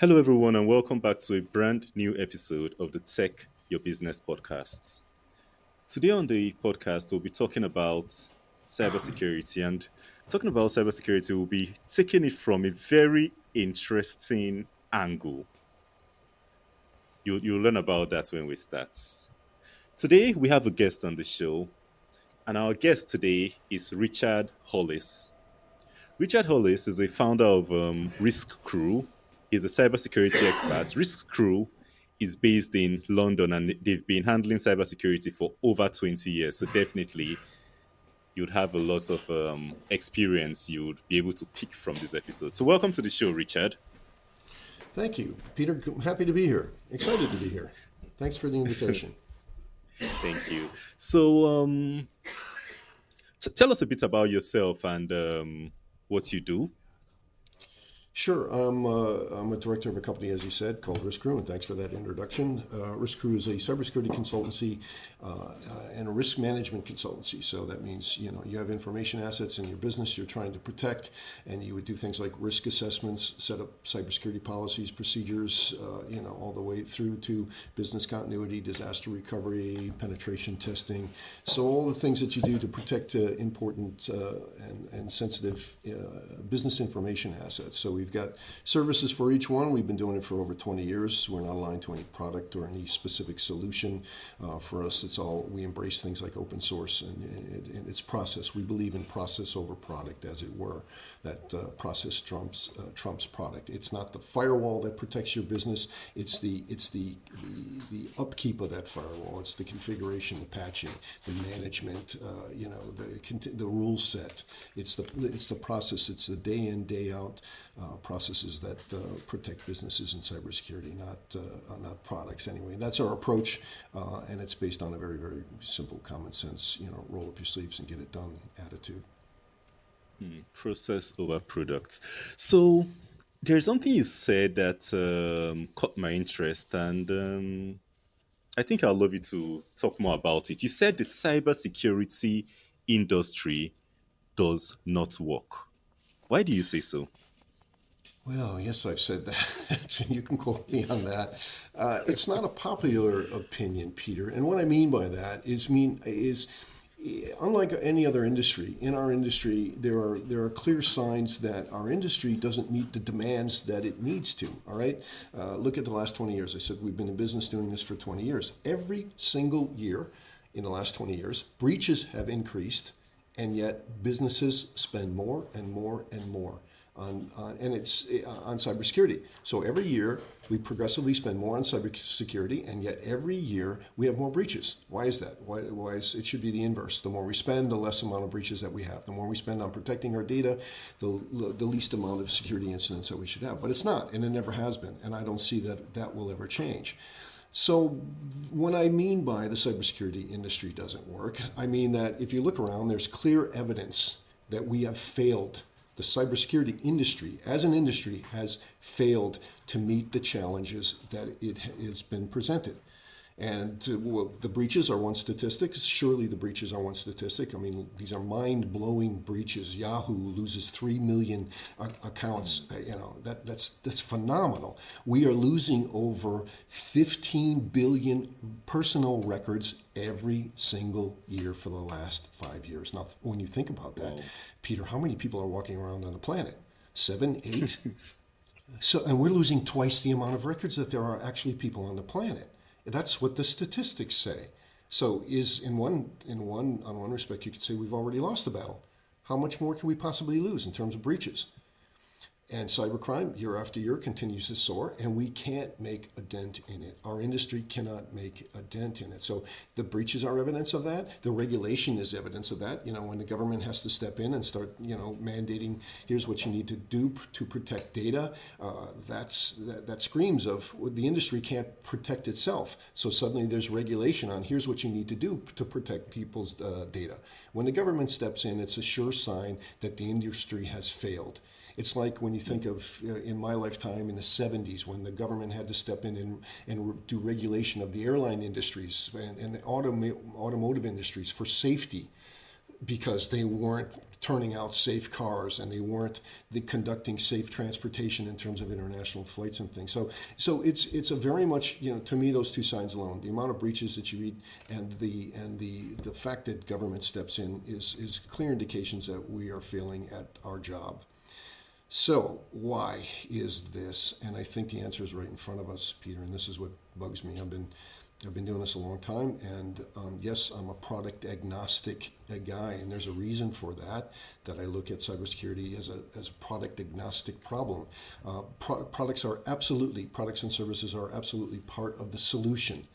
Hello, everyone, and welcome back to a brand new episode of the Tech Your Business podcasts. Today on the podcast, we'll be talking about cybersecurity. And talking about cybersecurity, we'll be taking it from a very interesting angle. You'll, you'll learn about that when we start. Today, we have a guest on the show, and our guest today is Richard Hollis. Richard Hollis is a founder of um, Risk Crew. He's a cybersecurity expert. Risk Crew is based in London and they've been handling cybersecurity for over 20 years. So definitely you'd have a lot of um, experience you would be able to pick from this episode. So welcome to the show, Richard. Thank you, Peter. Happy to be here. Excited to be here. Thanks for the invitation. Thank you. So, um, t- tell us a bit about yourself and um, what you do. Sure. I'm, uh, I'm a director of a company, as you said, called Risk Crew, and thanks for that introduction. Uh, Risk Crew is a cybersecurity consultancy uh, uh, and a risk management consultancy. So that means you know you have information assets in your business you're trying to protect, and you would do things like risk assessments, set up cybersecurity policies, procedures, uh, you know, all the way through to business continuity, disaster recovery, penetration testing. So all the things that you do to protect uh, important and, and sensitive business information assets. So we've We've got services for each one. We've been doing it for over 20 years. We're not aligned to any product or any specific solution. Uh, for us, it's all we embrace things like open source and, and, and, its process. We believe in process over product, as it were. That uh, process trumps uh, trumps product. It's not the firewall that protects your business. It's the it's the, the, the upkeep of that firewall. It's the configuration, the patching, the management. Uh, you know the the rule set. It's the it's the process. It's the day in day out uh, processes that uh, protect businesses in cybersecurity, not uh, not products. Anyway, that's our approach, and it's based on a very very simple common sense. You know, roll up your sleeves and get it done attitude. Hmm, process over products. So there's something you said that um, caught my interest, and um, I think I'd love you to talk more about it. You said the cybersecurity industry does not work. Why do you say so? Well, yes, I've said that. you can quote me on that. Uh, it's not a popular opinion, Peter. And what I mean by that is mean is unlike any other industry, in our industry, there are there are clear signs that our industry doesn't meet the demands that it needs to. All right, uh, look at the last 20 years. I said we've been in business doing this for 20 years. Every single year in the last 20 years, breaches have increased, and yet businesses spend more and more and more on, on and it's uh, on cybersecurity. So every year we progressively spend more on cybersecurity, and yet every year we have more breaches. Why is that? Why, why is it should be the inverse? The more we spend, the less amount of breaches that we have. The more we spend on protecting our data, the the least amount of security incidents that we should have. But it's not, and it never has been, and I don't see that that will ever change. So, what I mean by the cybersecurity industry doesn't work, I mean that if you look around, there's clear evidence that we have failed the cybersecurity industry, as an industry, has failed to meet the challenges that it has been presented. And uh, well, the breaches are one statistic. Surely the breaches are one statistic. I mean, these are mind-blowing breaches. Yahoo loses three million accounts. Uh, you know that that's that's phenomenal. We are losing over 15 billion personal records every single year for the last five years. Now, when you think about that, Whoa. Peter, how many people are walking around on the planet? Seven, eight. so, and we're losing twice the amount of records that there are actually people on the planet. That's what the statistics say. So is in one in one on one respect you could say we've already lost the battle. How much more can we possibly lose in terms of breaches? And cybercrime, year after year, continues to soar, and we can't make a dent in it. Our industry cannot make a dent in it. So the breaches are evidence of that. The regulation is evidence of that. You know, when the government has to step in and start, you know, mandating, here's what you need to do to protect data, uh, that's that, that screams of the industry can't protect itself. So suddenly there's regulation on here's what you need to do to protect people's uh, data. When the government steps in, it's a sure sign that the industry has failed. It's like when you think of uh, in my lifetime in the 70s when the government had to step in and, and do regulation of the airline industries and, and the autom- automotive industries for safety. because they weren't turning out safe cars and they weren't the conducting safe transportation in terms of international flights and things. So so it's it's a very much you know to me those two signs alone the amount of breaches that you read and the and the the fact that government steps in is is clear indications that we are failing at our job. So why is this? And I think the answer is right in front of us, Peter. And this is what bugs me. I've been I've been doing this a long time, and um, yes, I'm a product agnostic guy, and there's a reason for that. That I look at cybersecurity as a as a product agnostic problem. Uh, pro- products are absolutely products and services are absolutely part of the solution,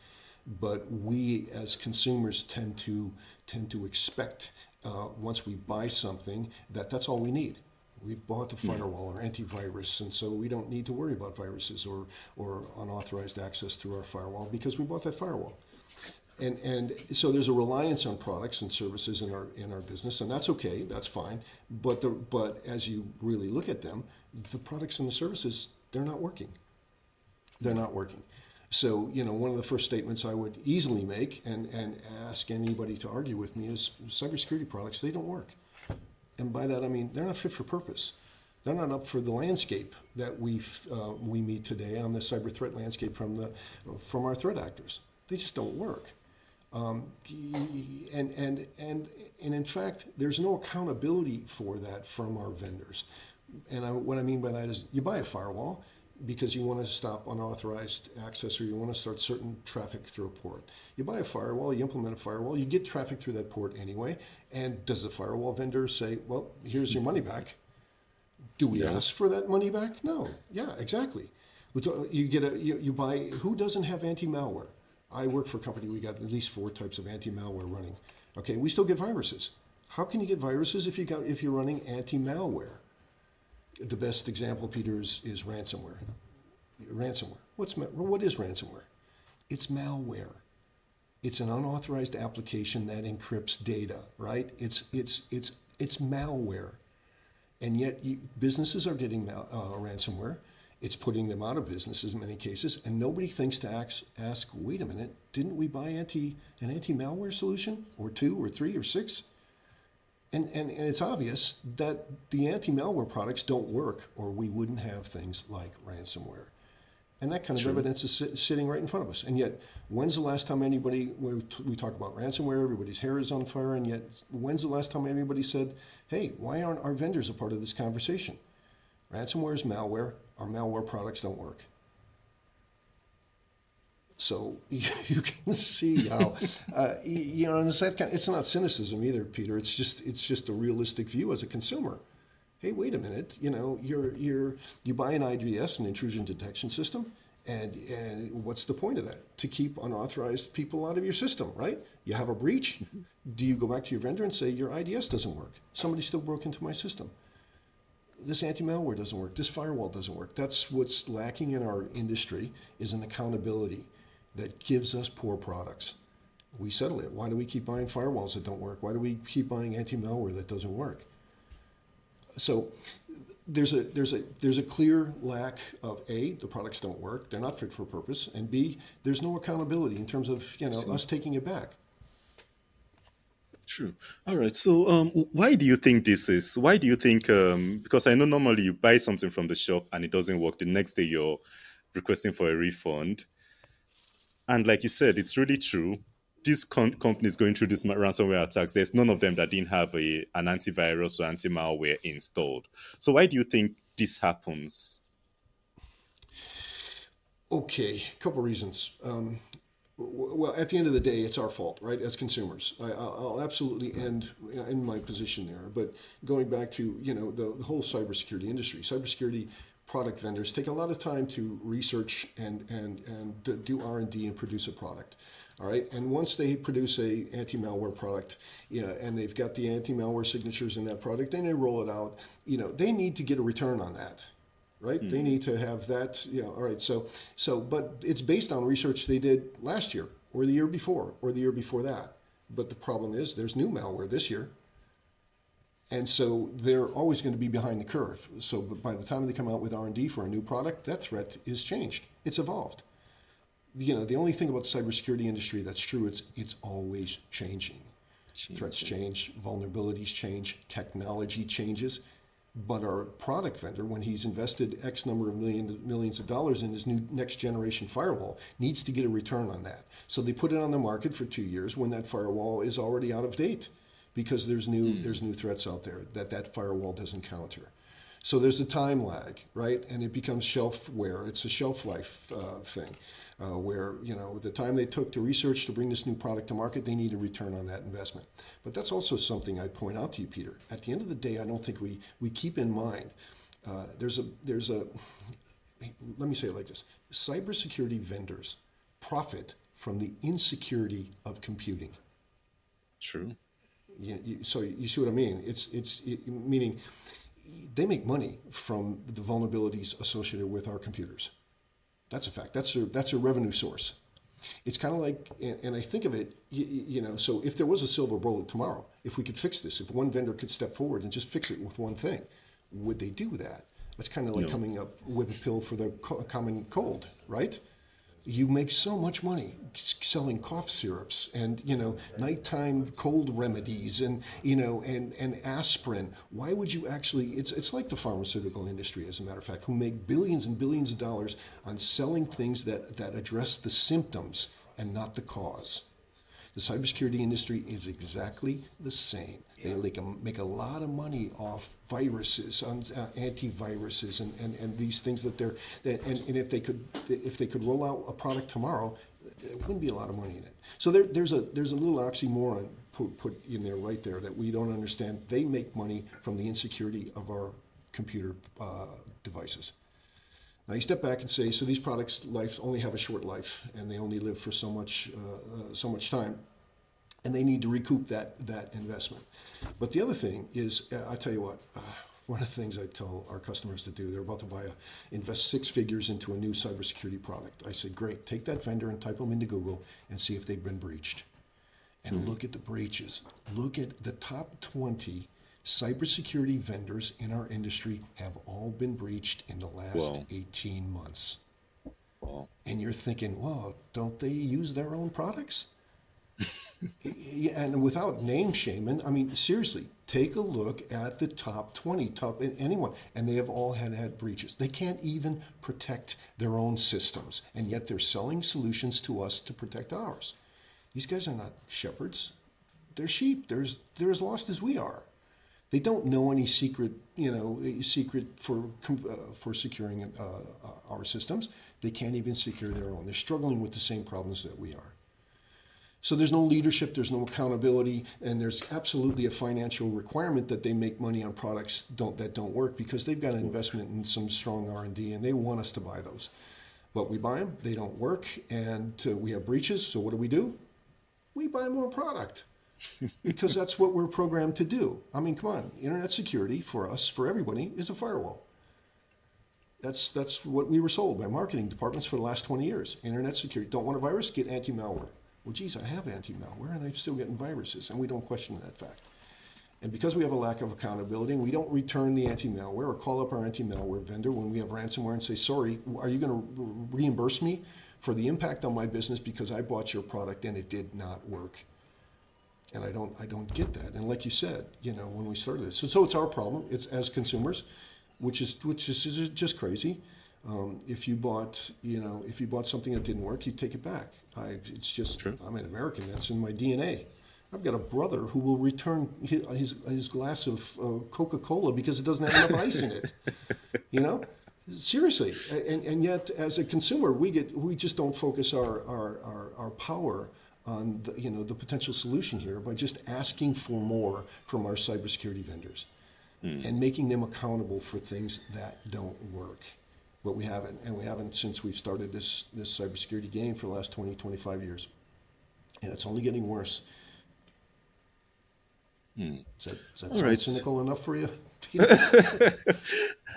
but we as consumers tend to tend to expect uh, once we buy something that that's all we need. We've bought the hmm. firewall or antivirus, and so we don't need to worry about viruses or, or unauthorized access through our firewall because we bought that firewall. And, and so there's a reliance on products and services in our in our business, and that's okay, that's fine. But the but as you really look at them, the products and the services they're not working. They're not working. So you know one of the first statements I would easily make and and ask anybody to argue with me is cybersecurity products they don't work and by that I mean they're not fit for purpose. They're not up for the landscape that we uh, we meet today on the cyber threat landscape from the from our threat actors. They just don't work. Um, and and and and in fact, there's no accountability for that from our vendors. And I, what I mean by that is, you buy a firewall, because you want to stop unauthorized access or you want to start certain traffic through a port. You buy a firewall, you implement a firewall, you get traffic through that port anyway. And does the firewall vendor say, well, here's your money back? Do we yeah. ask for that money back? No. Yeah, exactly. You get a you, you buy who doesn't have anti-malware? I work for a company we got at least four types of anti-malware running. Okay, we still get viruses. How can you get viruses if you got if you're running anti-malware? The best example, Peter, is, is ransomware. Ransomware. What's what is ransomware? It's malware. It's an unauthorized application that encrypts data, right? It's it's it's it's malware, and yet you, businesses are getting mal, uh, ransomware. It's putting them out of business in many cases, and nobody thinks to ask, ask, wait a minute, didn't we buy anti an anti malware solution or two or three or six? And, and, and it's obvious that the anti malware products don't work, or we wouldn't have things like ransomware. And that kind of True. evidence is sit, sitting right in front of us. And yet, when's the last time anybody, we, we talk about ransomware, everybody's hair is on fire, and yet, when's the last time anybody said, hey, why aren't our vendors a part of this conversation? Ransomware is malware, our malware products don't work. So you, can see how, uh, you know, and it's, that kind, it's not cynicism either, Peter. It's just it's just a realistic view as a consumer. Hey, wait a minute. You know, you're you're you buy an IDS, an intrusion detection system, and and what's the point of that? To keep unauthorized people out of your system, right? You have a breach. Mm-hmm. Do you go back to your vendor and say your IDS doesn't work? Somebody still broke into my system this anti-malware doesn't work this firewall doesn't work that's what's lacking in our industry is an accountability that gives us poor products. We settle it. Why do we keep buying firewalls that don't work? Why do we keep buying anti-malware that doesn't work? So there's a there's a there's a clear lack of a the products don't work they're not fit for purpose and b there's no accountability in terms of you know us taking it back True. All right. So, um, why do you think this is? Why do you think? Um, because I know normally you buy something from the shop and it doesn't work. The next day you're requesting for a refund. And like you said, it's really true. These com- companies going through these ransomware attacks, there's none of them that didn't have a, an antivirus or anti malware installed. So, why do you think this happens? Okay, a couple reasons. Um, well, at the end of the day, it's our fault, right? As consumers, I, will absolutely end in my position there. But going back to you know the, the whole cybersecurity industry, cybersecurity product vendors take a lot of time to research and and and do R and D and produce a product. All right, and once they produce a anti-malware product, yeah, and they've got the anti-malware signatures in that product, then they roll it out. You know, they need to get a return on that, right? Mm. They need to have that. You know, all right. So so, but it's based on research they did last year or the year before or the year before that. But the problem is, there's new malware this year and so they're always going to be behind the curve. So by the time they come out with R&D for a new product, that threat is changed. It's evolved. You know, the only thing about the cybersecurity industry that's true, it's it's always changing. Threats change, vulnerabilities change, technology changes. But our product vendor, when he's invested X number of million, millions of dollars in his new next generation firewall, needs to get a return on that. So they put it on the market for two years when that firewall is already out of date because there's new, mm. there's new threats out there that that firewall doesn't counter. So there's a time lag, right? And it becomes shelf shelfware. It's a shelf life uh, thing uh, where, you know, the time they took to research to bring this new product to market, they need a return on that investment. But that's also something I point out to you, Peter. At the end of the day, I don't think we, we keep in mind uh, there's a, there's a, let me say it like this cybersecurity vendors profit from the insecurity of computing. True. You, you, so you see what I mean? It's, it's it, meaning they make money from the vulnerabilities associated with our computers. That's a fact. That's a, that's a revenue source. It's kind of like, and, and, I think of it, you, you, know, so if there was a silver bullet tomorrow, if we could fix this, if one vendor could step forward and just fix it with one thing, would they do that? That's kind of like no. coming up with a pill for the common cold, right? You make so much money selling cough syrups and you know nighttime cold remedies and you know and, and aspirin. Why would you actually it's, it's like the pharmaceutical industry as a matter of fact who make billions and billions of dollars on selling things that, that address the symptoms and not the cause. The cybersecurity industry is exactly the same they make a, make a lot of money off viruses, on uh, antiviruses, and, and, and these things that they're. And, and if they could if they could roll out a product tomorrow, there wouldn't be a lot of money in it. So there, there's a there's a little oxymoron put, put in there right there that we don't understand. They make money from the insecurity of our computer uh, devices. Now you step back and say, so these products' life only have a short life, and they only live for so much uh, uh, so much time and they need to recoup that that investment. But the other thing is, uh, I tell you what, uh, one of the things I tell our customers to do, they're about to buy a, invest six figures into a new cybersecurity product. I say, great, take that vendor and type them into Google and see if they've been breached. And mm-hmm. look at the breaches. Look at the top 20 cybersecurity vendors in our industry have all been breached in the last 18 months. And you're thinking, well, don't they use their own products? and without name shaming, I mean, seriously, take a look at the top 20, top anyone, and they have all had had breaches. They can't even protect their own systems, and yet they're selling solutions to us to protect ours. These guys are not shepherds; they're sheep. They're as, they're as lost as we are. They don't know any secret, you know, secret for uh, for securing uh, uh, our systems. They can't even secure their own. They're struggling with the same problems that we are. So there's no leadership, there's no accountability, and there's absolutely a financial requirement that they make money on products don't, that don't work because they've got an investment in some strong R&D and they want us to buy those. But we buy them, they don't work, and uh, we have breaches. So what do we do? We buy more product because that's what we're programmed to do. I mean, come on, internet security for us, for everybody, is a firewall. That's that's what we were sold by marketing departments for the last 20 years. Internet security. Don't want a virus? Get anti-malware well, geez, I have anti-malware and I'm still getting viruses, and we don't question that fact. And because we have a lack of accountability and we don't return the anti-malware or call up our anti-malware vendor when we have ransomware and say, sorry, are you going to reimburse me for the impact on my business because I bought your product and it did not work? And I don't, I don't get that. And like you said, you know, when we started this, so, so it's our problem. It's as consumers, which is which is just crazy. Um, if you bought, you know, if you bought something that didn't work, you take it back. I, it's just, True. I'm an American. That's in my DNA. I've got a brother who will return his, his, his glass of uh, Coca Cola because it doesn't have enough ice in it. You know, seriously. And, and yet, as a consumer, we get we just don't focus our our, our, our power on the, you know the potential solution here by just asking for more from our cybersecurity vendors mm. and making them accountable for things that don't work but we haven't, and we haven't since we've started this this cybersecurity game for the last 20, 25 years, and it's only getting worse. Hmm. Is that, is that right. cynical enough for you?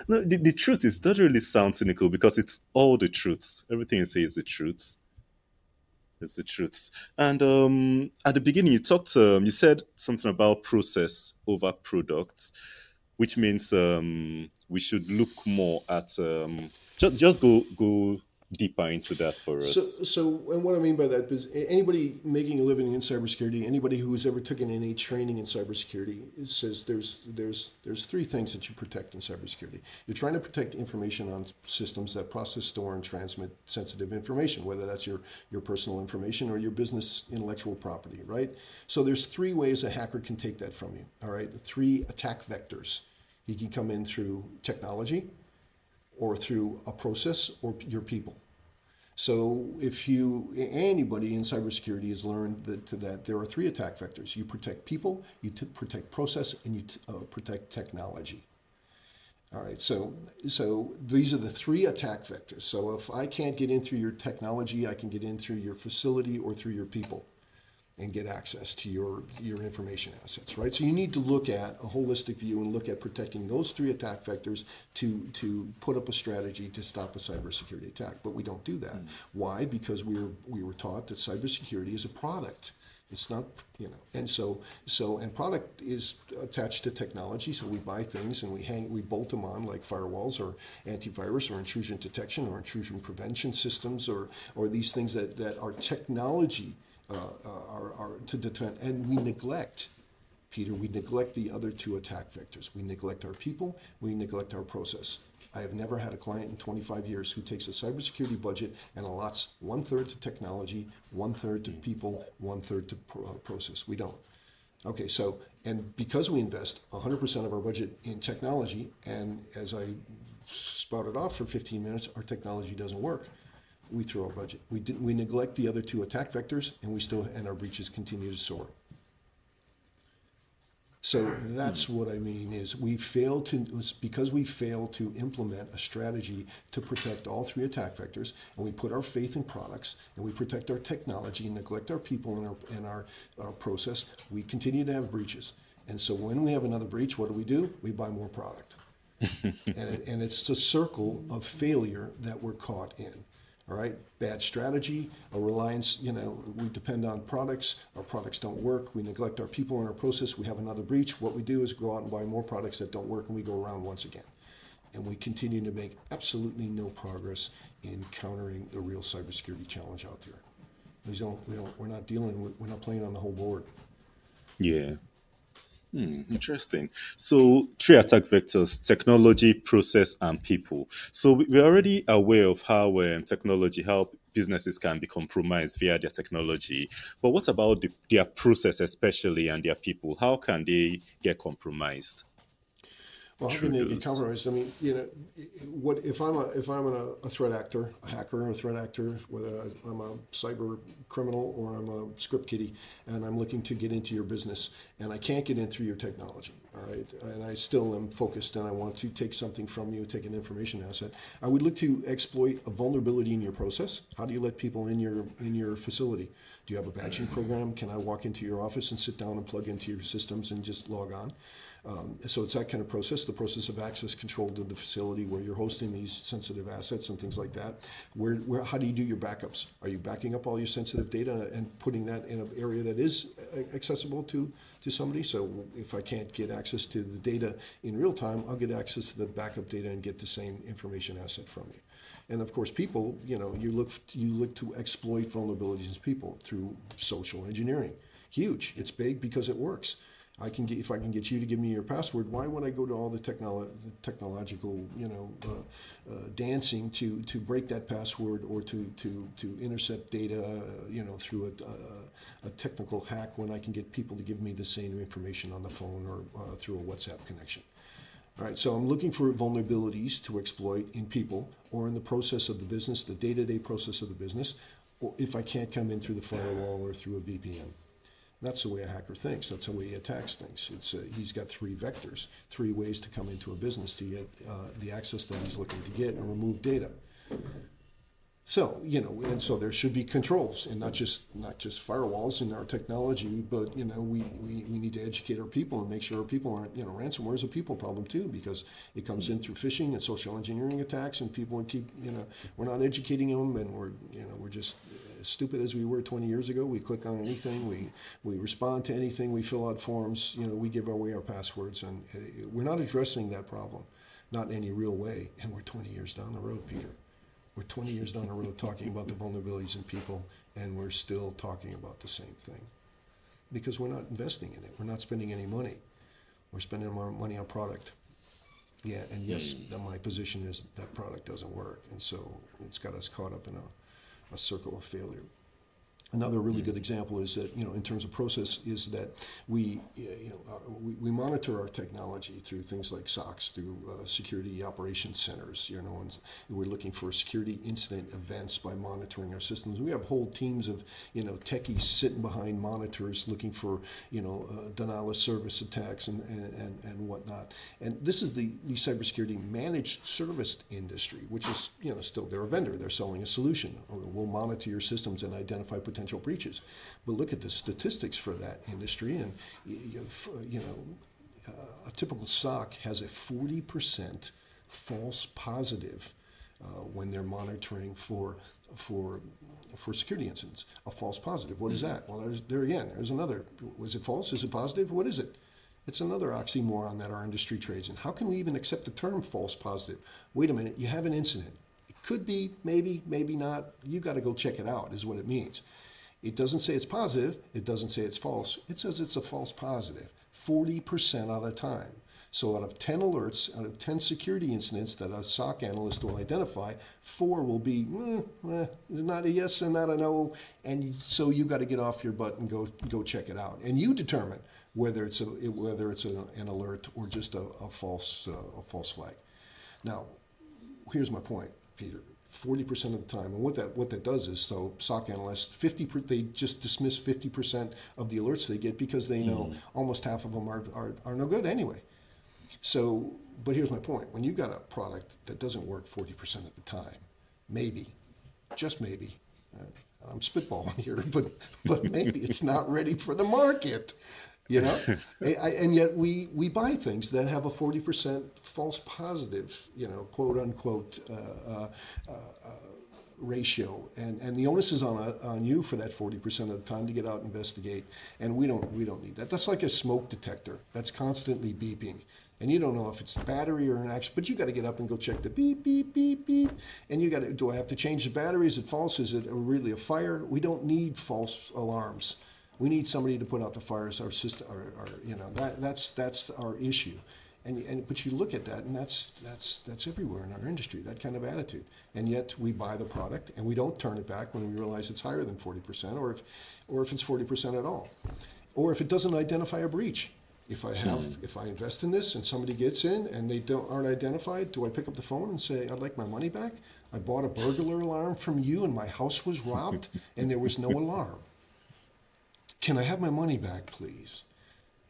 no, the, the truth is, doesn't really sound cynical because it's all the truths. Everything you say is the truths. It's the truths. And um, at the beginning, you talked, um, you said something about process over products which means um, we should look more at um, just just go go deeper into that for us. So, so, and what I mean by that is anybody making a living in cybersecurity, anybody who's ever taken any training in cybersecurity, says there's there's there's three things that you protect in cybersecurity. You're trying to protect information on systems that process, store, and transmit sensitive information, whether that's your your personal information or your business intellectual property, right? So there's three ways a hacker can take that from you. All right, three attack vectors. He can come in through technology or through a process or your people. So if you anybody in cybersecurity has learned that, that there are three attack vectors: you protect people, you t- protect process, and you t- uh, protect technology. All right, so so these are the three attack vectors. So if I can't get in through your technology, I can get in through your facility or through your people and get access to your, your information assets, right? So you need to look at a holistic view and look at protecting those three attack vectors to, to put up a strategy to stop a cybersecurity attack. But we don't do that. Mm. Why? Because we were, we were taught that cybersecurity is a product. It's not, you know, and so, so, and product is attached to technology. So we buy things and we hang, we bolt them on like firewalls or antivirus or intrusion detection or intrusion prevention systems or, or these things that, that are technology are, are to defend, and we neglect, Peter, we neglect the other two attack vectors. We neglect our people, we neglect our process. I have never had a client in 25 years who takes a cybersecurity budget and allots one third to technology, one third to people, one third to uh, process. We don't. Okay, so, and because we invest 100% of our budget in technology, and as I spouted off for 15 minutes, our technology doesn't work we throw our budget. We did, we neglect the other two attack vectors, and we still and our breaches continue to soar. So that's hmm. what I mean is we fail to because we fail to implement a strategy to protect all three attack vectors, and we put our faith in products, and we protect our technology, and neglect our people and our and our, our process. We continue to have breaches, and so when we have another breach, what do we do? We buy more product, and it, and it's a circle of failure that we're caught in. All right, bad strategy, a reliance, you know, we depend on products, our products don't work, we neglect our people and our process, we have another breach. What we do is go out and buy more products that don't work and we go around once again. And we continue to make absolutely no progress in countering the real cybersecurity challenge out there. We don't, we don't, we're not dealing with, we're not playing on the whole board. Yeah. Hmm, interesting. So, three attack vectors technology, process, and people. So, we're already aware of how um, technology, how businesses can be compromised via their technology. But what about the, their process, especially, and their people? How can they get compromised? Well, how can they get compromised? I mean, you know, what if I'm a if I'm a, a threat actor, a hacker, a threat actor, whether I'm a cyber criminal or I'm a script kiddie, and I'm looking to get into your business, and I can't get in through your technology, all right, and I still am focused, and I want to take something from you, take an information asset. I would look to exploit a vulnerability in your process. How do you let people in your in your facility? Do you have a badging program? Can I walk into your office and sit down and plug into your systems and just log on? Um, so it's that kind of process, the process of access control to the facility where you're hosting these sensitive assets and things like that. Where, where, how do you do your backups? Are you backing up all your sensitive data and putting that in an area that is accessible to, to somebody? So if I can't get access to the data in real time, I'll get access to the backup data and get the same information asset from you. And of course, people, you know, you look you look to exploit vulnerabilities in people through social engineering. Huge. It's big because it works. I can get if I can get you to give me your password. Why would I go to all the technolo- technological, you know, uh, uh, dancing to to break that password or to to to intercept data, you know, through a, a, a, technical hack when I can get people to give me the same information on the phone or uh, through a WhatsApp connection. All right, so I'm looking for vulnerabilities to exploit in people or in the process of the business, the day-to-day process of the business, or if I can't come in through the firewall or through a VPN. That's the way a hacker thinks. That's the way he attacks things. It's uh, he's got three vectors, three ways to come into a business to get uh, the access that he's looking to get and remove data. So you know, and so there should be controls, and not just not just firewalls in our technology, but you know, we, we, we need to educate our people and make sure our people aren't you know, ransomware is a people problem too because it comes in through phishing and social engineering attacks, and people keep you know, we're not educating them, and we're you know, we're just as stupid as we were 20 years ago. We click on anything, we, we respond to anything, we fill out forms, you know, we give away our passwords, and uh, we're not addressing that problem, not in any real way. And we're 20 years down the road, Peter. We're 20 years down the road talking about the vulnerabilities in people, and we're still talking about the same thing because we're not investing in it. We're not spending any money. We're spending more money on product. Yeah, and yes, mm. my position is that product doesn't work, and so it's got us caught up in a, a circle of failure. Another really good example is that, you know, in terms of process, is that we, you know, uh, we, we monitor our technology through things like SOCs, through uh, security operations centers, you know, and we're looking for security incident events by monitoring our systems. We have whole teams of, you know, techies sitting behind monitors looking for, you know, uh, denial of service attacks and, and, and whatnot. And this is the, the cybersecurity managed service industry, which is, you know, still they're a vendor. They're selling a solution. We'll monitor your systems and identify potential potential breaches. But look at the statistics for that industry, and you, know, uh, a typical SOC has a 40% false positive uh, when they're monitoring for for for security incidents. A false positive. What is that? Well, there again. There's another. Was it false? Is it positive? What is it? It's another oxymoron that our industry trades in. How can we even accept the term false positive? Wait a minute. You have an incident. It could be, maybe, maybe not. You got to go check it out. Is what it means. It doesn't say it's positive, it doesn't say it's false. It says it's a false positive 40% of the time. So out of 10 alerts, out of 10 security incidents that a SOC analyst will identify, four will be mm, eh, not a yes and not a no. And so you've got to get off your butt and go go check it out. And you determine whether it's a whether it's a, an alert or just a, a false uh, a false flag. Now, here's my point, Peter. 40% of the time. And what that what that does is so SOC analysts 50 per, they just dismiss 50% of the alerts they get because they know mm. almost half of them are, are, are no good anyway. So, but here's my point. When you've got a product that doesn't work 40% of the time, maybe, just maybe, uh, I'm spitballing here, but but maybe it's not ready for the market you know and yet we we buy things that have a 40% false positive you know quote unquote uh, uh, uh, ratio and and the onus is on uh, on you for that 40% of the time to get out and investigate and we don't we don't need that that's like a smoke detector that's constantly beeping and you don't know if it's the battery or an action, but you got to get up and go check the beep, beep, beep, beep. And you got to, do I have to change the battery? Is it false? Is it really a fire? We don't need false alarms. We need somebody to put out the fires. Our system, our, our, you know, that that's that's our issue. And, and but you look at that, and that's that's that's everywhere in our industry. That kind of attitude. And yet we buy the product, and we don't turn it back when we realize it's higher than forty percent, or if or if it's forty percent at all, or if it doesn't identify a breach. If I have, mm. if I invest in this and somebody gets in and they don't aren't identified, do I pick up the phone and say I'd like my money back? I bought a burglar alarm from you and my house was robbed and there was no alarm. Can I have my money back, please?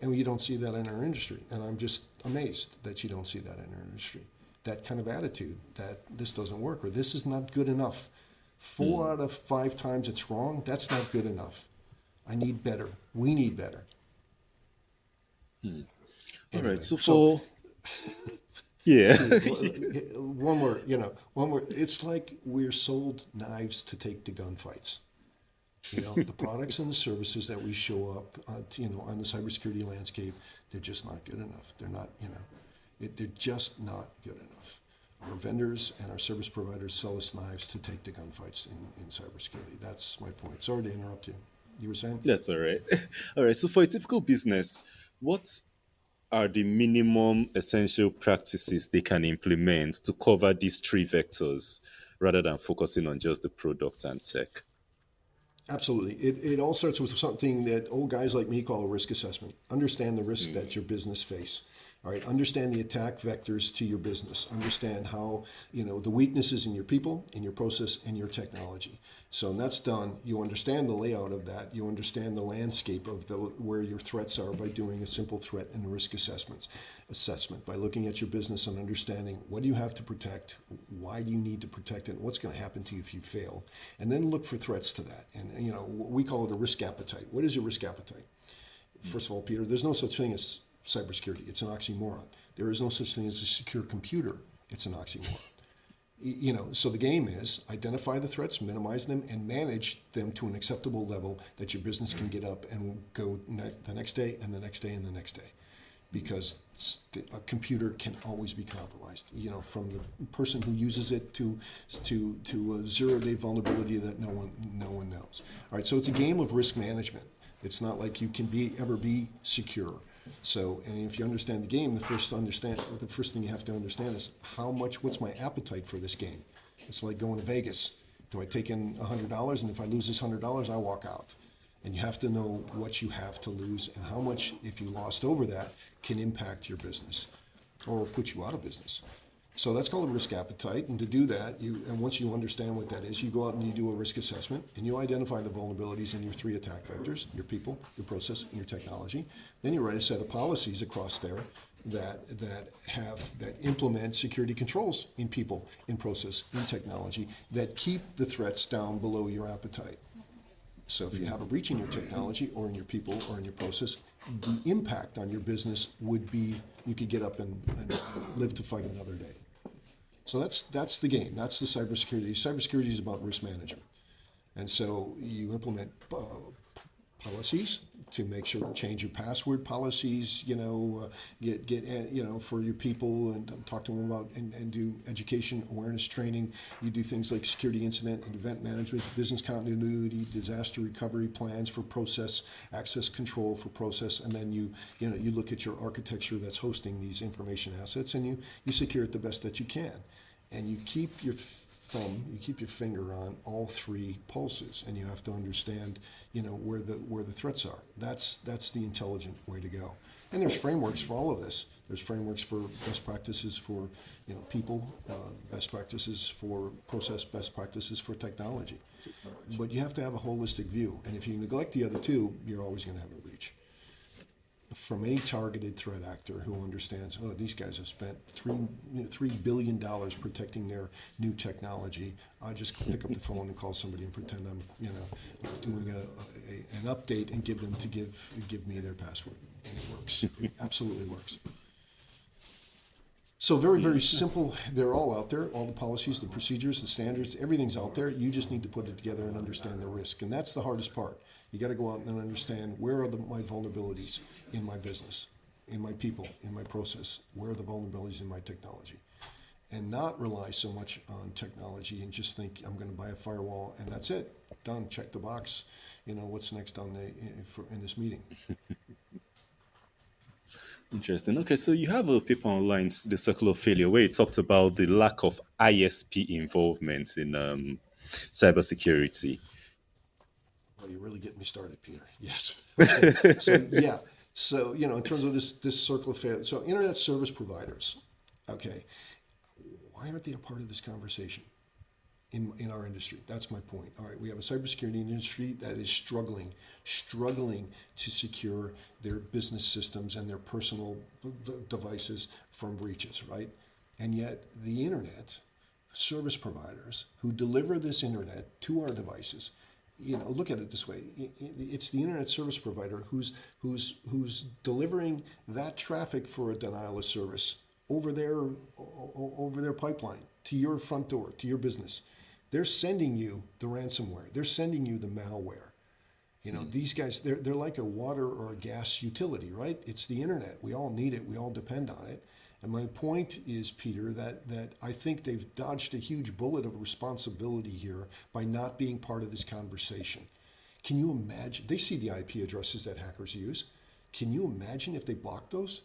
And you don't see that in our industry. And I'm just amazed that you don't see that in our industry. That kind of attitude that this doesn't work or this is not good enough. Four mm. out of five times it's wrong, that's not good enough. I need better. We need better. Hmm. Anyway, All right. So for yeah, one more. You know, one more. It's like we're sold knives to take to gunfights. You know, the products and the services that we show up, uh, to, you know, on the cybersecurity landscape, they're just not good enough. They're not, you know, it, they're just not good enough. Our vendors and our service providers sell us knives to take to gunfights in, in cybersecurity. That's my point. Sorry to interrupt you. You were saying? That's all right. all right. So for a typical business, what are the minimum essential practices they can implement to cover these three vectors rather than focusing on just the product and tech? Absolutely. It, it all starts with something that old guys like me call a risk assessment. Understand the risk mm. that your business face. All right, understand the attack vectors to your business. Understand how, you know, the weaknesses in your people, in your process, and your technology. So when that's done, you understand the layout of that. You understand the landscape of the where your threats are by doing a simple threat and risk assessments assessment, by looking at your business and understanding what do you have to protect, why do you need to protect it, what's going to happen to you if you fail, and then look for threats to that. And you know, we call it a risk appetite. What is your risk appetite? First of all, Peter, there's no such thing as cybersecurity. It's an oxymoron. There is no such thing as a secure computer. It's an oxymoron. You know, so the game is identify the threats, minimize them, and manage them to an acceptable level that your business can get up and go ne- the next day and the next day and the next day. because a computer can always be compromised. You know, from the person who uses it to to to a zero day vulnerability that no one no one knows. All right, so it's a game of risk management. It's not like you can be ever be secure. So, and if you understand the game, the first understand the first thing you have to understand is how much. What's my appetite for this game? It's like going to Vegas. Do I take in hundred dollars, and if I lose this hundred dollars, I walk out. And you have to know what you have to lose and how much, if you lost over that, can impact your business or put you out of business. So that's called a risk appetite. And to do that, you and once you understand what that is, you go out and you do a risk assessment and you identify the vulnerabilities in your three attack vectors, your people, your process, and your technology. Then you write a set of policies across there that that have that implement security controls in people, in process, in technology that keep the threats down below your appetite. So if you have a breach in your technology or in your people or in your process, the impact on your business would be you could get up and, and live to fight another day. So that's that's the game. That's the cybersecurity. Cybersecurity is about risk management, and so you implement uh, policies to make sure to change your password policies, you know, uh, get get uh, you know for your people and talk to them about and, and do education awareness training. You do things like security incident and event management, business continuity, disaster recovery plans for process access control for process, and then you you know you look at your architecture that's hosting these information assets and you you secure it the best that you can, and you keep your thumb, you keep your finger on all three pulses, and you have to understand, you know, where the where the threats are. That's that's the intelligent way to go. And there's frameworks for all of this. There's frameworks for best practices for, you know, people, uh, best practices for process, best practices for technology. But you have to have a holistic view, and if you neglect the other two, you're always going to have a breach from any targeted threat actor who understands, oh, these guys have spent three three billion dollars protecting their new technology. I just pick up the phone and call somebody and pretend I'm, you know, doing a, a an update and give them to give give me their password. And it works. It absolutely works. So very, very simple. They're all out there. All the policies, the procedures, the standards, everything's out there. You just need to put it together and understand the risk, and that's the hardest part. You got to go out and understand where are the, my vulnerabilities in my business, in my people, in my process. Where are the vulnerabilities in my technology, and not rely so much on technology and just think I'm going to buy a firewall and that's it. Done. Check the box. You know what's next on the in, for, in this meeting. Interesting. Okay, so you have a paper online, The Circle of Failure, where it talked about the lack of ISP involvement in um, cybersecurity. Oh, you're really getting me started, Peter. Yes. Okay. so yeah. So you know, in terms of this this circle of failure, so internet service providers. Okay, why aren't they a part of this conversation? in, in our industry. That's my point. All right, we have a cybersecurity industry that is struggling, struggling to secure their business systems and their personal devices from breaches, right? And yet, the internet service providers who deliver this internet to our devices, you know, look at it this way: it's the internet service provider who's who's who's delivering that traffic for a denial of service over their over their pipeline to your front door to your business they're sending you the ransomware. They're sending you the malware. You know, mm-hmm. these guys, they're, they're like a water or a gas utility, right? It's the internet. We all need it. We all depend on it. And my point is, Peter, that, that I think they've dodged a huge bullet of responsibility here by not being part of this conversation. Can you imagine? They see the IP addresses that hackers use. Can you imagine if they blocked those?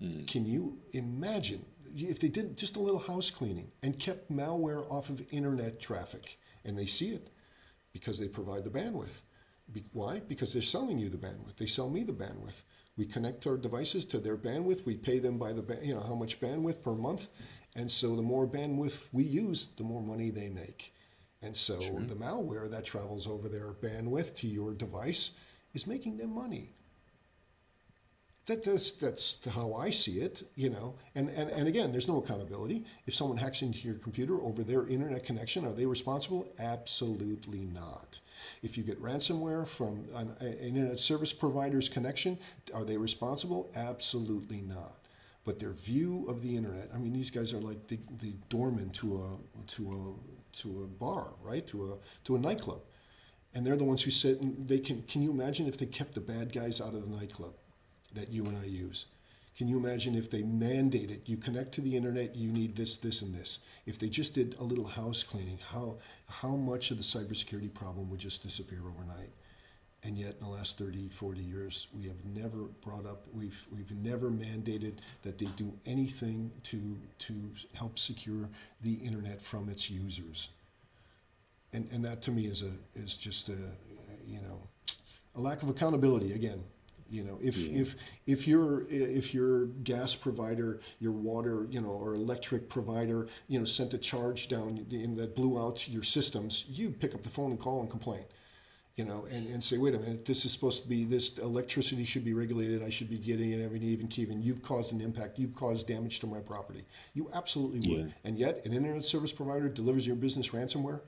Mm. Can you imagine if they did just a little house cleaning and kept malware off of internet traffic, and they see it because they provide the bandwidth. Be, why? Because they're selling you the bandwidth. They sell me the bandwidth. We connect our devices to their bandwidth. We pay them by the you know how much bandwidth per month, and so the more bandwidth we use, the more money they make. And so True. the malware that travels over their bandwidth to your device is making them money that, that's, that's how I see it, you know. And, and, and again, there's no accountability. If someone hacks into your computer over their internet connection, are they responsible? Absolutely not. If you get ransomware from an, an internet service provider's connection, are they responsible? Absolutely not. But their view of the internet, I mean, these guys are like the, the doorman to a, to, a, to a bar, right? To a, to a nightclub. And they're the ones who sit and they can, can you imagine if they kept the bad guys out of the nightclub? That you and I use. Can you imagine if they mandated you connect to the internet, you need this, this, and this? If they just did a little house cleaning, how how much of the cybersecurity problem would just disappear overnight? And yet, in the last 30, 40 years, we have never brought up, we've we've never mandated that they do anything to to help secure the internet from its users. And and that to me is a is just a you know a lack of accountability again you know, if yeah. if if your if your gas provider, your water, you know, or electric provider, you know, sent a charge down in that blew out your systems, you pick up the phone and call and complain, you know, and, and say, wait a minute, this is supposed to be this electricity should be regulated. I should be getting it every even Kevin. You've caused an impact. You've caused damage to my property. You absolutely would. Yeah. And yet, an internet service provider delivers your business ransomware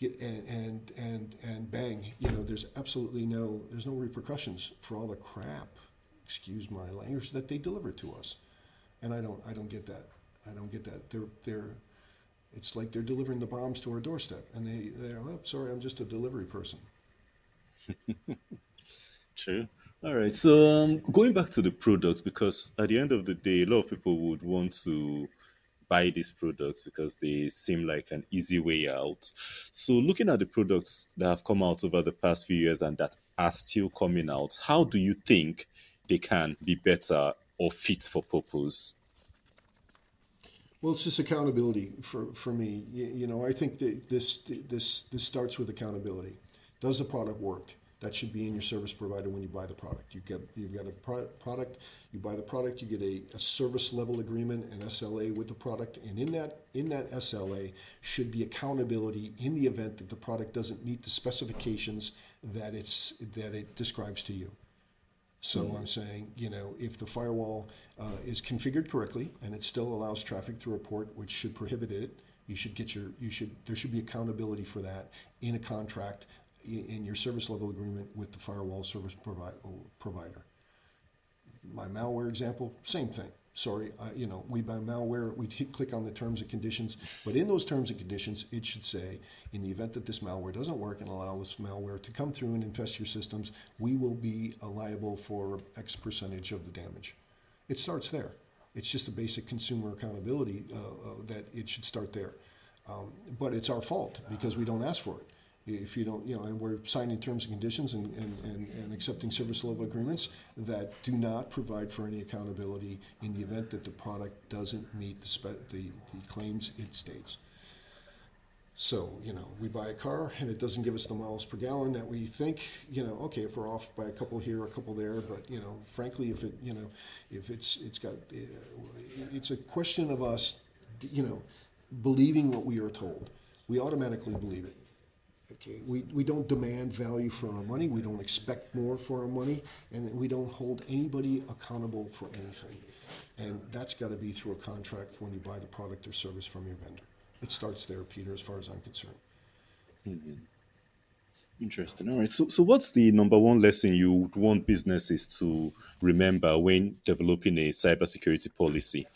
and and and and bang, you know, there's absolutely no there's no repercussions for all the crap, excuse my language, that they deliver to us, and I don't I don't get that. I don't get that. They're they're it's like they're delivering the bombs to our doorstep, and they they're oh, sorry, I'm just a delivery person. True. All right. So um, going back to the products, because at the end of the day, a lot of people would want to buy these products because they seem like an easy way out. So, looking at the products that have come out over the past few years and that are still coming out, how do you think they can be better or fit for purpose? Well, it's just accountability for, for me. You, you know, I think that this this this starts with accountability. Does the product work? That should be in your service provider when you buy the product. You get you've got a pro- product, you buy the product, you get a, a service level agreement, an SLA with the product, and in that in that SLA should be accountability in the event that the product doesn't meet the specifications that it's that it describes to you. So mm-hmm. I'm saying, you know, if the firewall uh, is configured correctly and it still allows traffic through a port, which should prohibit it, you should get your you should there should be accountability for that in a contract in your service level agreement with the firewall service provi- provider. My malware example, same thing. Sorry, uh, you know, we buy malware, we click on the terms and conditions, but in those terms and conditions, it should say, in the event that this malware doesn't work and allows malware to come through and infest your systems, we will be liable for X percentage of the damage. It starts there. It's just a basic consumer accountability uh, uh, that it should start there. Um, but it's our fault because we don't ask for it if you don't, you know, and we're signing terms and conditions and, and, and, and, accepting service level agreements that do not provide for any accountability in the event that the product doesn't meet the, spe- the, the claims it states. So, you know, we buy a car and it doesn't give us the miles per gallon that we think, you know, okay, if we're off by a couple here, a couple there, but, you know, frankly, if it, you know, if it's, it's got, uh, it's a question of us, you know, believing what we are told. We automatically believe it. Okay, we, we don't demand value for our money, we don't expect more for our money, and we don't hold anybody accountable for anything. And that's got to be through a contract when you buy the product or service from your vendor. It starts there, Peter, as far as I'm concerned. Mm-hmm. Interesting. All right. So, so what's the number one lesson you would want businesses to remember when developing a cybersecurity policy?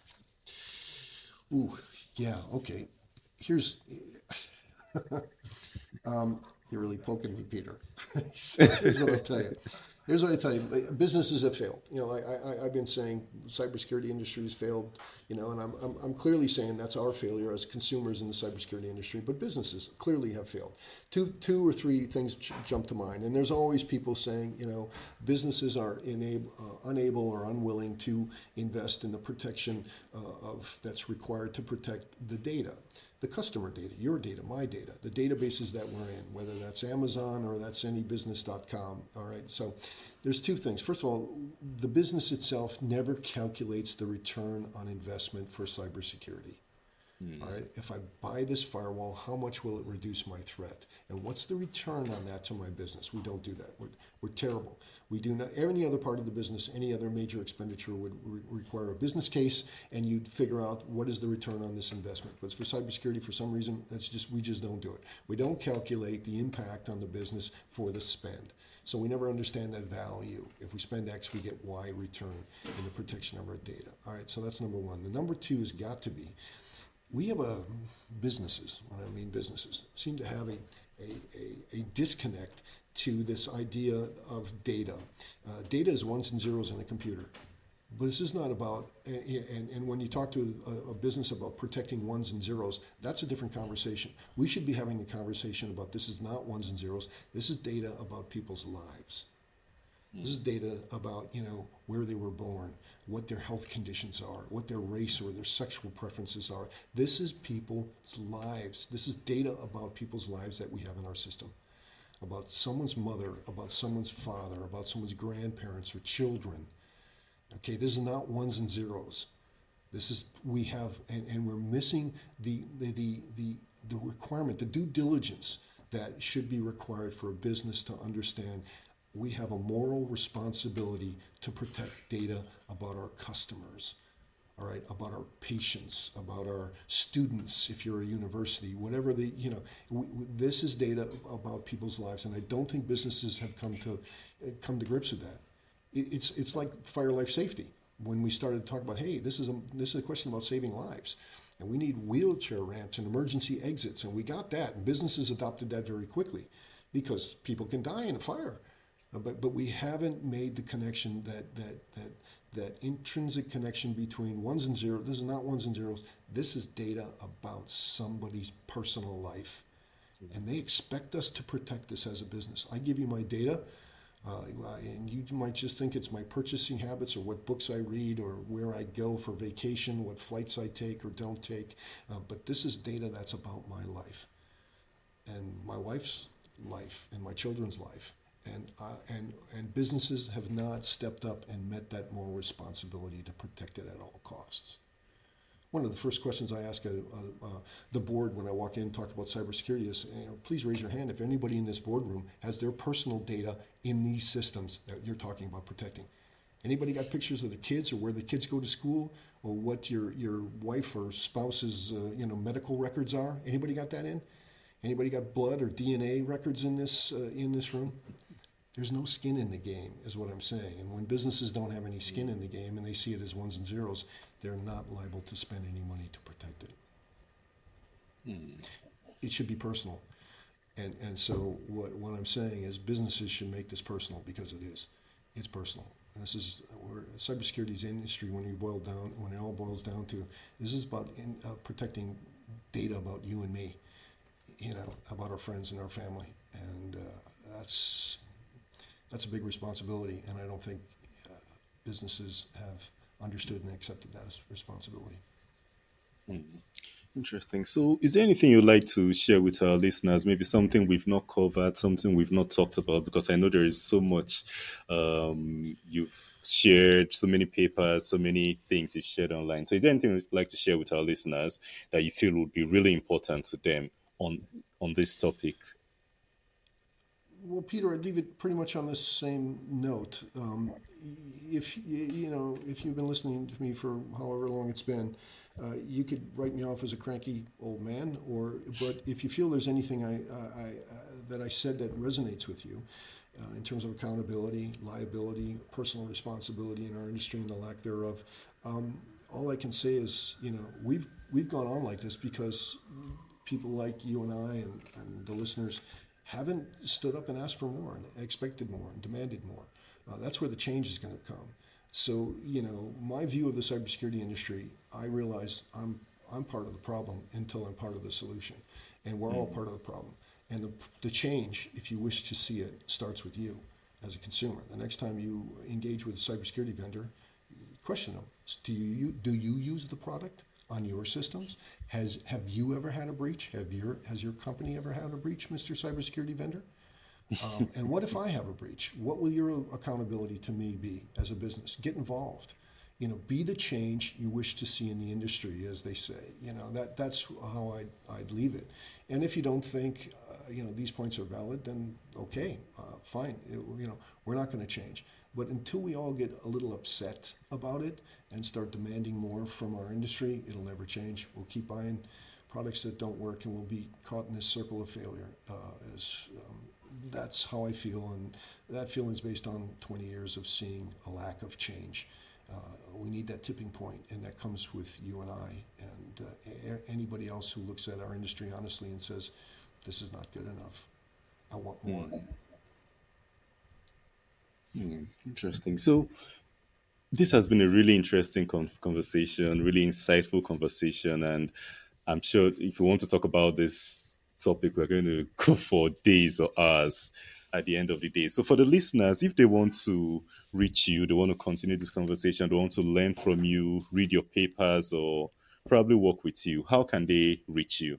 Ooh, yeah. Okay. Here's um, you're really poking me, Peter. here's what I'll tell you. Here's what I tell you: businesses have failed. You know, I, I, have been saying cybersecurity industry has failed. You know, and I'm, I'm, I'm clearly saying that's our failure as consumers in the cybersecurity industry. But businesses clearly have failed. Two, two or three things jump to mind, and there's always people saying, you know, businesses are enable, uh, unable or unwilling to invest in the protection uh, of that's required to protect the data the customer data, your data, my data, the databases that we're in, whether that's Amazon or that's anybusiness.com. All right. So there's two things. First of all, the business itself never calculates the return on investment for cybersecurity. Mm. All right. If I buy this firewall, how much will it reduce my threat? And what's the return on that to my business? We don't do that. We're, we're terrible. We do not, any other part of the business, any other major expenditure would re- require a business case and you'd figure out what is the return on this investment. But for cybersecurity, for some reason, that's just, we just don't do it. We don't calculate the impact on the business for the spend. So we never understand that value. If we spend X, we get Y return in the protection of our data. All right, so that's number one. The number two has got to be we have a businesses, when I mean businesses, seem to have a, a, a, a disconnect to this idea of data. Uh, data is ones and zeros in a computer. But this is not about, and, and when you talk to a, a, business about protecting ones and zeros, that's a different conversation. We should be having the conversation about this is not ones and zeros. This is data about people's lives. This is data about, you know, where they were born, what their health conditions are, what their race or their sexual preferences are. This is people's lives. This is data about people's lives that we have in our system. About someone's mother, about someone's father, about someone's grandparents or children. Okay, this is not ones and zeros. This is we have and, and we're missing the the, the the the requirement, the due diligence that should be required for a business to understand we have a moral responsibility to protect data about our customers, all right, about our patients, about our students, if you're a university, whatever the, you know, we, we, this is data about people's lives, and I don't think businesses have come to come to grips with that. It, it's it's like fire life safety. When we started to talk about, hey, this is a this is a question about saving lives, and we need wheelchair ramps and emergency exits, and we got that, and businesses adopted that very quickly, because people can die in a fire but, but we haven't made the connection that, that, that, that intrinsic connection between ones and zeros. This is not ones and zeros. This is data about somebody's personal life. And they expect us to protect this as a business. I give you my data, uh, and you might just think it's my purchasing habits or what books I read or where I go for vacation, what flights I take or don't take. Uh, but this is data that's about my life and my wife's life and my children's life and, uh, and, and businesses have not stepped up and met that moral responsibility to protect it at all costs. One of the first questions I ask uh, uh, the board when I walk in and talk about cybersecurity is, you know, please raise your hand if anybody in this boardroom has their personal data in these systems that you're talking about protecting. Anybody got pictures of the kids or where the kids go to school or what your, your wife or spouse's uh, you know medical records are? Anybody got that in? Anybody got blood or DNA records in this uh, in this room? There's no skin in the game, is what I'm saying. And when businesses don't have any skin in the game and they see it as ones and zeros, they're not liable to spend any money to protect it. Hmm. It should be personal. And, and so what, what I'm saying is businesses should make this personal because it is. It's personal. And this is where cybersecurity industry when you boil down when it all boils down to this is about in, uh, protecting data about you and me, you know, about our friends and our family, and uh, that's that's a big responsibility, and I don't think uh, businesses have understood and accepted that as responsibility. Mm. Interesting. So, is there anything you'd like to share with our listeners? Maybe something we've not covered, something we've not talked about, because I know there is so much um, you've shared, so many papers, so many things you've shared online. So, is there anything you'd like to share with our listeners that you feel would be really important to them on on this topic? Well, Peter, I'd leave it pretty much on this same note. Um, if you know, if you've been listening to me for however long it's been, uh, you could write me off as a cranky old man, or but if you feel there's anything I, I, I that I said that resonates with you, uh, in terms of accountability, liability, personal responsibility in our industry and the lack thereof, um, all I can say is, you know, we've we've gone on like this because people like you and I and, and the listeners haven't stood up and asked for more and expected more and demanded more. Uh, that's where the change is going to come. So, you know, my view of the cybersecurity industry, I realize I'm I'm part of the problem until I'm part of the solution, and we're all part of the problem. And the, the change, if you wish to see it, starts with you as a consumer. The next time you engage with a cybersecurity vendor, question them: Do you do you use the product? On your systems? Has have you ever had a breach? Have your has your company ever had a breach, Mr. Cybersecurity Vendor? Um, and what if I have a breach? What will your accountability to me be as a business? Get involved. You know, be the change you wish to see in the industry, as they say. You know that that's how I'd, I'd leave it. And if you don't think uh, you know these points are valid, then okay, uh, fine. It, you know, we're not going to change. But until we all get a little upset about it and start demanding more from our industry, it'll never change. We'll keep buying products that don't work and we'll be caught in this circle of failure. Uh, as, um, that's how I feel, and that feeling is based on 20 years of seeing a lack of change. we need that tipping point, and that comes with you and I and uh, anybody else who looks at our industry honestly and says, "This is not good enough. I want more." Mm. Mm, interesting. So, this has been a really interesting con- conversation, really insightful conversation, and I'm sure if we want to talk about this topic, we're going to go for days or hours at the end of the day. So, for the listeners, if they want to reach you, they want to continue this conversation, they want to learn from you, read your papers, or probably work with you, how can they reach you?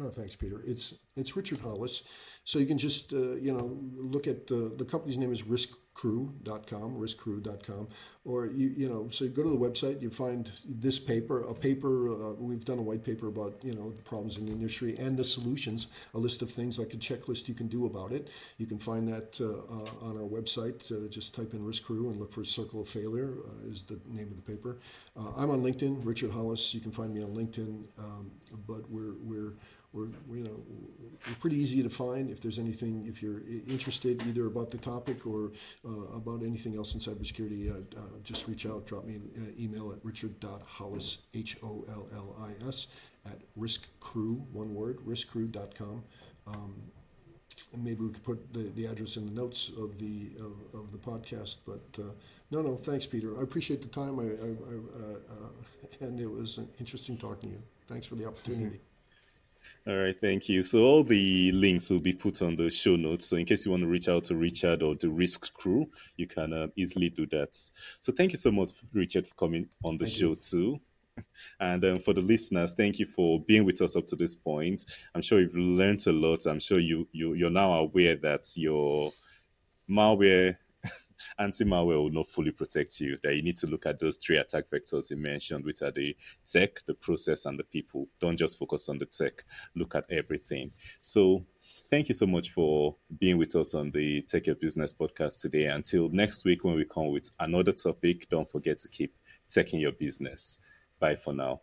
Oh, thanks, Peter. It's it's Richard Hollis. So you can just uh, you know look at the the company's name is Risk riskcrew.com, riskcrew.com, or you you know, so you go to the website, you find this paper, a paper. Uh, we've done a white paper about you know the problems in the industry and the solutions, a list of things like a checklist you can do about it. You can find that uh, uh, on our website. Uh, just type in Risk Crew and look for Circle of Failure uh, is the name of the paper. Uh, I'm on LinkedIn, Richard Hollis. You can find me on LinkedIn, um, but we're we're we're, you know, we're pretty easy to find. If there's anything, if you're interested either about the topic or uh, about anything else in cybersecurity, uh, uh, just reach out, drop me an uh, email at richard.hollis, H-O-L-L-I-S, at riskcrew, one word, riskcrew.com. Um, and maybe we could put the, the address in the notes of the of, of the podcast. But uh, no, no, thanks, Peter. I appreciate the time. I, I, I uh, uh, and it was an interesting talking to you. Thanks for the opportunity. All right, thank you. So all the links will be put on the show notes. So in case you want to reach out to Richard or the Risk Crew, you can uh, easily do that. So thank you so much, Richard, for coming on the thank show you. too. And um, for the listeners, thank you for being with us up to this point. I'm sure you've learned a lot. I'm sure you, you you're now aware that your malware anti-malware will not fully protect you. That you need to look at those three attack vectors you mentioned, which are the tech, the process, and the people. Don't just focus on the tech. Look at everything. So thank you so much for being with us on the Tech Your Business podcast today. Until next week when we come with another topic, don't forget to keep taking your business. Bye for now.